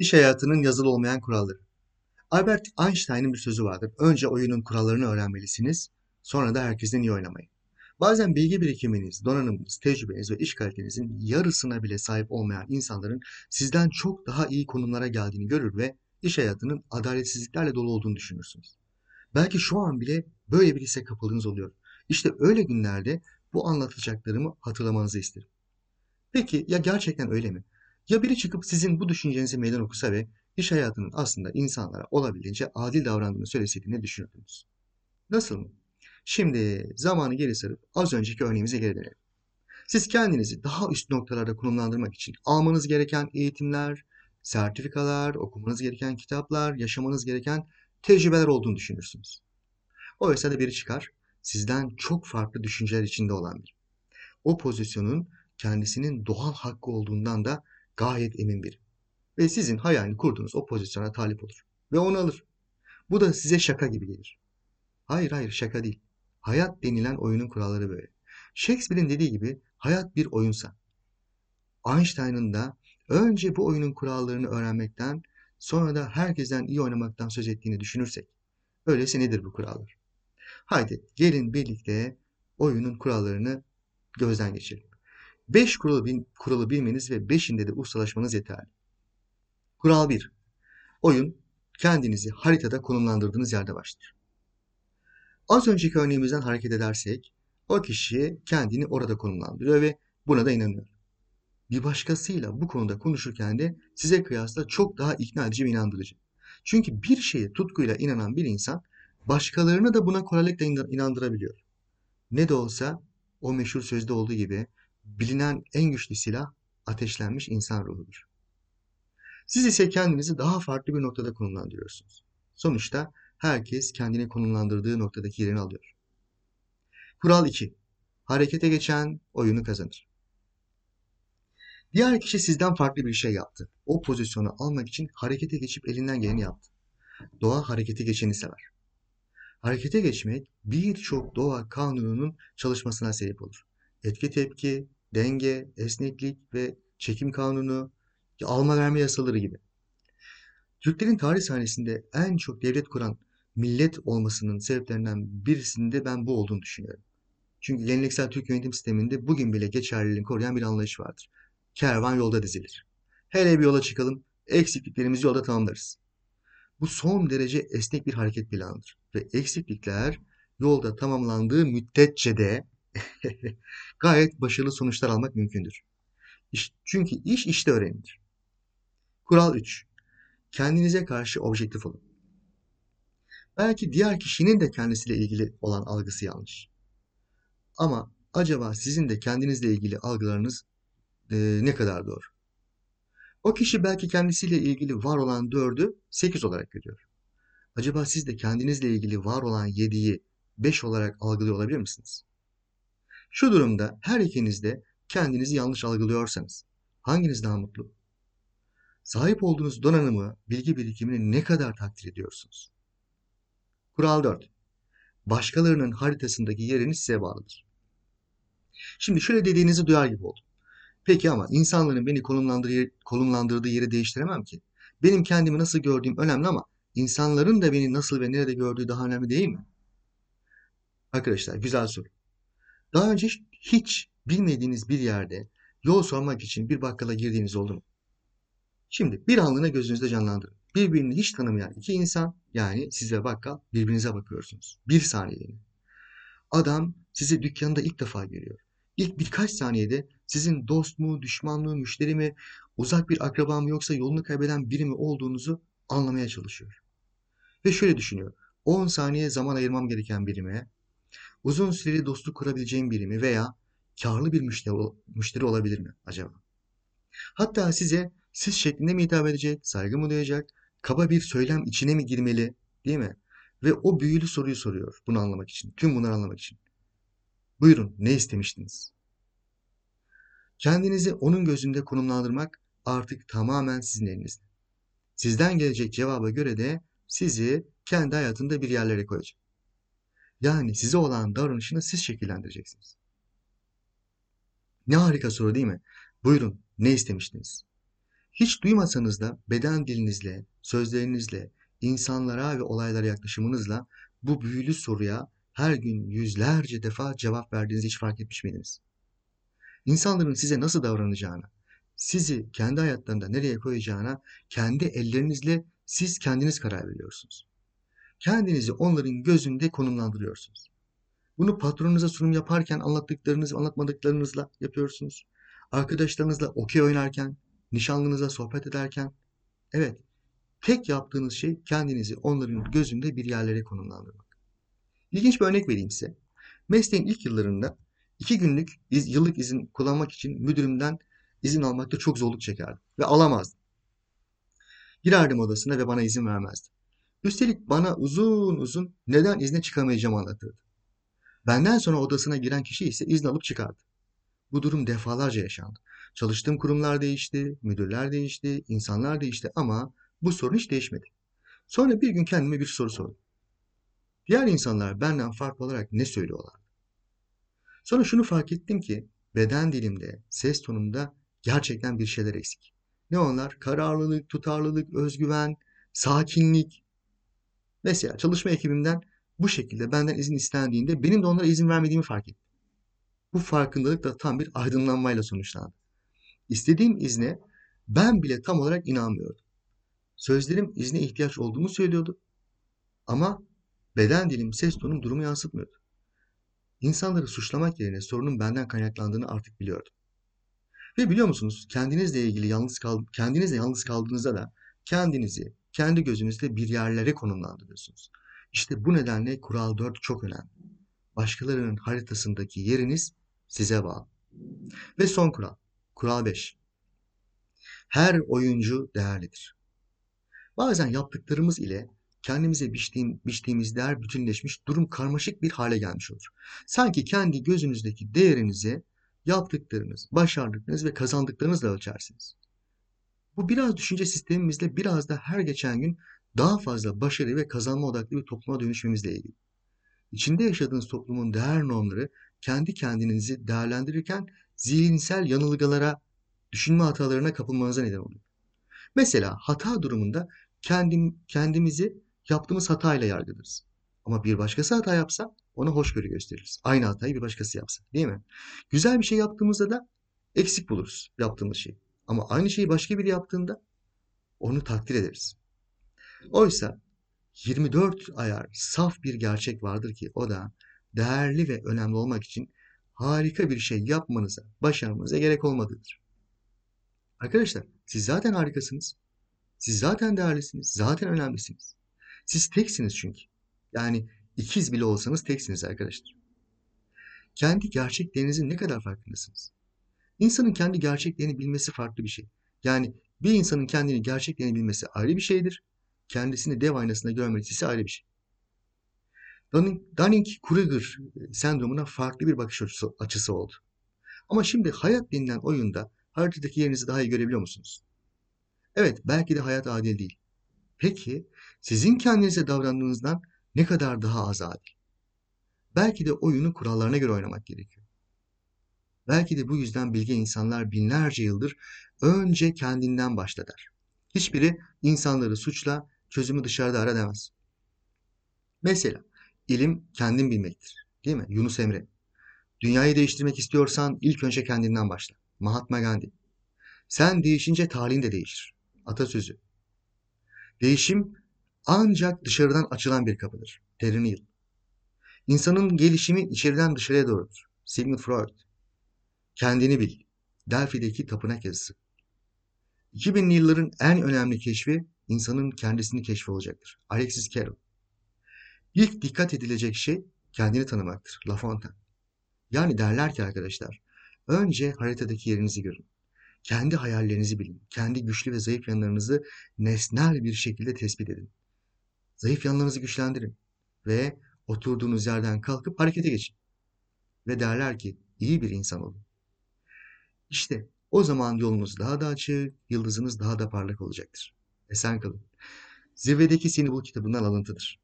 İş hayatının yazılı olmayan kuralları. Albert Einstein'ın bir sözü vardır. Önce oyunun kurallarını öğrenmelisiniz, sonra da herkesten iyi oynamayı. Bazen bilgi birikiminiz, donanımınız, tecrübeniz ve iş kalitenizin yarısına bile sahip olmayan insanların sizden çok daha iyi konumlara geldiğini görür ve iş hayatının adaletsizliklerle dolu olduğunu düşünürsünüz. Belki şu an bile böyle bir hisse kapıldığınız oluyor. İşte öyle günlerde bu anlatacaklarımı hatırlamanızı isterim. Peki ya gerçekten öyle mi? Ya biri çıkıp sizin bu düşüncenizi meydan okusa ve iş hayatının aslında insanlara olabildiğince adil davrandığını söyleseydi ne düşünürdünüz? Nasıl mı? Şimdi zamanı geri sarıp az önceki örneğimize geri dönelim. Siz kendinizi daha üst noktalarda konumlandırmak için almanız gereken eğitimler, sertifikalar, okumanız gereken kitaplar, yaşamanız gereken tecrübeler olduğunu düşünürsünüz. Oysa da biri çıkar, sizden çok farklı düşünceler içinde olan biri. O pozisyonun kendisinin doğal hakkı olduğundan da gayet emin biri. Ve sizin hayalini kurduğunuz o pozisyona talip olur. Ve onu alır. Bu da size şaka gibi gelir. Hayır hayır şaka değil. Hayat denilen oyunun kuralları böyle. Shakespeare'in dediği gibi hayat bir oyunsa. Einstein'ın da önce bu oyunun kurallarını öğrenmekten sonra da herkesten iyi oynamaktan söz ettiğini düşünürsek. Öyleyse nedir bu kurallar? Haydi gelin birlikte oyunun kurallarını gözden geçirelim. Beş kuralı, bil, kuralı bilmeniz ve beşinde de ustalaşmanız yeterli. Kural 1. Oyun kendinizi haritada konumlandırdığınız yerde başlar. Az önceki örneğimizden hareket edersek o kişi kendini orada konumlandırıyor ve buna da inanıyor. Bir başkasıyla bu konuda konuşurken de size kıyasla çok daha ikna edici ve inandırıcı. Çünkü bir şeye tutkuyla inanan bir insan başkalarını da buna kolaylıkla inandırabiliyor. Ne de olsa o meşhur sözde olduğu gibi bilinen en güçlü silah ateşlenmiş insan ruhudur. Siz ise kendinizi daha farklı bir noktada konumlandırıyorsunuz. Sonuçta herkes kendini konumlandırdığı noktadaki yerini alıyor. Kural 2. Harekete geçen oyunu kazanır. Diğer kişi sizden farklı bir şey yaptı. O pozisyonu almak için harekete geçip elinden geleni yaptı. Doğa harekete geçeni sever. Harekete geçmek birçok doğa kanununun çalışmasına sebep olur. Etki tepki, denge, esneklik ve çekim kanunu, alma verme yasaları gibi. Türklerin tarih sahnesinde en çok devlet kuran millet olmasının sebeplerinden birisinde ben bu olduğunu düşünüyorum. Çünkü geleneksel Türk yönetim sisteminde bugün bile geçerliliğini koruyan bir anlayış vardır. Kervan yolda dizilir. Hele bir yola çıkalım, eksikliklerimizi yolda tamamlarız. Bu son derece esnek bir hareket planıdır. Ve eksiklikler yolda tamamlandığı müddetçe de gayet başarılı sonuçlar almak mümkündür. İş, çünkü iş işte öğrenilir. Kural 3. Kendinize karşı objektif olun. Belki diğer kişinin de kendisiyle ilgili olan algısı yanlış. Ama acaba sizin de kendinizle ilgili algılarınız e, ne kadar doğru? O kişi belki kendisiyle ilgili var olan dördü sekiz olarak görüyor. Acaba siz de kendinizle ilgili var olan yediyi beş olarak algılıyor olabilir misiniz? Şu durumda her ikiniz de kendinizi yanlış algılıyorsanız hanginiz daha mutlu? Sahip olduğunuz donanımı, bilgi birikimini ne kadar takdir ediyorsunuz? Kural 4. Başkalarının haritasındaki yeriniz size bağlıdır. Şimdi şöyle dediğinizi duyar gibi oldum. Peki ama insanların beni konumlandırdığı, konumlandırdığı yeri değiştiremem ki. Benim kendimi nasıl gördüğüm önemli ama insanların da beni nasıl ve nerede gördüğü daha önemli değil mi? Arkadaşlar güzel soru. Daha önce hiç bilmediğiniz bir yerde yol sormak için bir bakkala girdiğiniz oldu mu? Şimdi bir anlığına gözünüzde canlandırın. Birbirini hiç tanımayan iki insan yani siz ve bakkal birbirinize bakıyorsunuz. Bir saniyeliğine. Adam sizi dükkanında ilk defa görüyor. İlk birkaç saniyede sizin dost mu, düşman mı, müşteri mi, uzak bir akraba mı yoksa yolunu kaybeden biri mi olduğunuzu anlamaya çalışıyor. Ve şöyle düşünüyor. 10 saniye zaman ayırmam gereken birime, uzun süreli dostluk kurabileceğim biri mi veya karlı bir müşteri, olabilir mi acaba? Hatta size siz şeklinde mi hitap edecek, saygı mı duyacak, kaba bir söylem içine mi girmeli, değil mi? Ve o büyülü soruyu soruyor bunu anlamak için, tüm bunları anlamak için. Buyurun, ne istemiştiniz? Kendinizi onun gözünde konumlandırmak artık tamamen sizin elinizde. Sizden gelecek cevaba göre de sizi kendi hayatında bir yerlere koyacak. Yani size olan davranışını siz şekillendireceksiniz. Ne harika soru değil mi? Buyurun, ne istemiştiniz? Hiç duymasanız da beden dilinizle, sözlerinizle, insanlara ve olaylara yaklaşımınızla bu büyülü soruya her gün yüzlerce defa cevap verdiğinizi hiç fark etmiş miydiniz? İnsanların size nasıl davranacağına, sizi kendi hayatlarında nereye koyacağına kendi ellerinizle siz kendiniz karar veriyorsunuz. Kendinizi onların gözünde konumlandırıyorsunuz. Bunu patronunuza sunum yaparken anlattıklarınız anlatmadıklarınızla yapıyorsunuz. Arkadaşlarınızla okey oynarken, nişanlınızla sohbet ederken. Evet, tek yaptığınız şey kendinizi onların gözünde bir yerlere konumlandırmak. İlginç bir örnek vereyim size. Mesleğin ilk yıllarında iki günlük iz, yıllık izin kullanmak için müdürümden izin almakta çok zorluk çekerdim ve alamazdım. Girerdim odasına ve bana izin vermezdi. Üstelik bana uzun uzun neden izne çıkamayacağımı anlatırdı. Benden sonra odasına giren kişi ise izin alıp çıkardı. Bu durum defalarca yaşandı. Çalıştığım kurumlar değişti, müdürler değişti, insanlar değişti ama bu sorun hiç değişmedi. Sonra bir gün kendime bir soru sordum. Diğer insanlar benden farklı olarak ne söylüyorlar? Sonra şunu fark ettim ki beden dilimde, ses tonumda gerçekten bir şeyler eksik. Ne onlar? Kararlılık, tutarlılık, özgüven, sakinlik. Mesela çalışma ekibimden bu şekilde benden izin istendiğinde benim de onlara izin vermediğimi fark ettim. Bu farkındalık da tam bir aydınlanmayla sonuçlandı. İstediğim izne ben bile tam olarak inanmıyordum. Sözlerim izne ihtiyaç olduğumu söylüyordu. Ama beden dilim, ses tonum durumu yansıtmıyordu. İnsanları suçlamak yerine sorunun benden kaynaklandığını artık biliyordum. Ve biliyor musunuz kendinizle ilgili yalnız kal kendinizle yalnız kaldığınızda da kendinizi kendi gözünüzde bir yerlere konumlandırıyorsunuz. İşte bu nedenle kural 4 çok önemli. Başkalarının haritasındaki yeriniz size bağlı. Ve son kural. Kural 5. Her oyuncu değerlidir. Bazen yaptıklarımız ile kendimize biçtiğim, biçtiğimiz değer bütünleşmiş, durum karmaşık bir hale gelmiş olur. Sanki kendi gözünüzdeki değerinizi yaptıklarınız, başardıklarınız ve kazandıklarınızla ölçersiniz. Bu biraz düşünce sistemimizle biraz da her geçen gün daha fazla başarı ve kazanma odaklı bir topluma dönüşmemizle ilgili. İçinde yaşadığınız toplumun değer normları kendi kendinizi değerlendirirken zihinsel yanılgılara, düşünme hatalarına kapılmanıza neden oluyor. Mesela hata durumunda kendim, kendimizi yaptığımız hatayla yargılarız. Ama bir başkası hata yapsa ona hoşgörü gösteririz. Aynı hatayı bir başkası yapsa değil mi? Güzel bir şey yaptığımızda da eksik buluruz yaptığımız şeyi. Ama aynı şeyi başka biri yaptığında onu takdir ederiz. Oysa 24 ayar saf bir gerçek vardır ki o da değerli ve önemli olmak için harika bir şey yapmanıza, başarmanıza gerek olmadığıdır. Arkadaşlar siz zaten harikasınız. Siz zaten değerlisiniz. Zaten önemlisiniz. Siz teksiniz çünkü. Yani ikiz bile olsanız teksiniz arkadaşlar. Kendi gerçeklerinizin ne kadar farkındasınız? İnsanın kendi gerçeklerini bilmesi farklı bir şey. Yani bir insanın kendini gerçeklerini bilmesi ayrı bir şeydir. Kendisini dev aynasında görmesi ise ayrı bir şey. Dunning-Kruger sendromuna farklı bir bakış açısı, açısı oldu. Ama şimdi hayat denilen oyunda haritadaki yerinizi daha iyi görebiliyor musunuz? Evet, belki de hayat adil değil. Peki, sizin kendinize davrandığınızdan ne kadar daha az adil? Belki de oyunu kurallarına göre oynamak gerekiyor. Belki de bu yüzden bilge insanlar binlerce yıldır önce kendinden başla. Hiçbiri insanları suçla, çözümü dışarıda ara demez. Mesela ilim kendin bilmektir. Değil mi? Yunus Emre. Dünyayı değiştirmek istiyorsan ilk önce kendinden başla. Mahatma Gandhi. Sen değişince tarihin de değişir. Atasözü. Değişim ancak dışarıdan açılan bir kapıdır. Terry Neal. İnsanın gelişimi içeriden dışarıya doğrudur. Sigmund Freud. Kendini bil. Delphi'deki tapınak yazısı. 2000'li yılların en önemli keşfi insanın kendisini keşfi olacaktır. Alexis Carrel. İlk dikkat edilecek şey kendini tanımaktır. La Fontaine. Yani derler ki arkadaşlar, önce haritadaki yerinizi görün. Kendi hayallerinizi bilin. Kendi güçlü ve zayıf yanlarınızı nesnel bir şekilde tespit edin. Zayıf yanlarınızı güçlendirin ve oturduğunuz yerden kalkıp harekete geçin. Ve derler ki iyi bir insan olun. İşte o zaman yolunuz daha da açık, yıldızınız daha da parlak olacaktır. Esen kalın. Zirvedeki Seni Bul kitabından alıntıdır.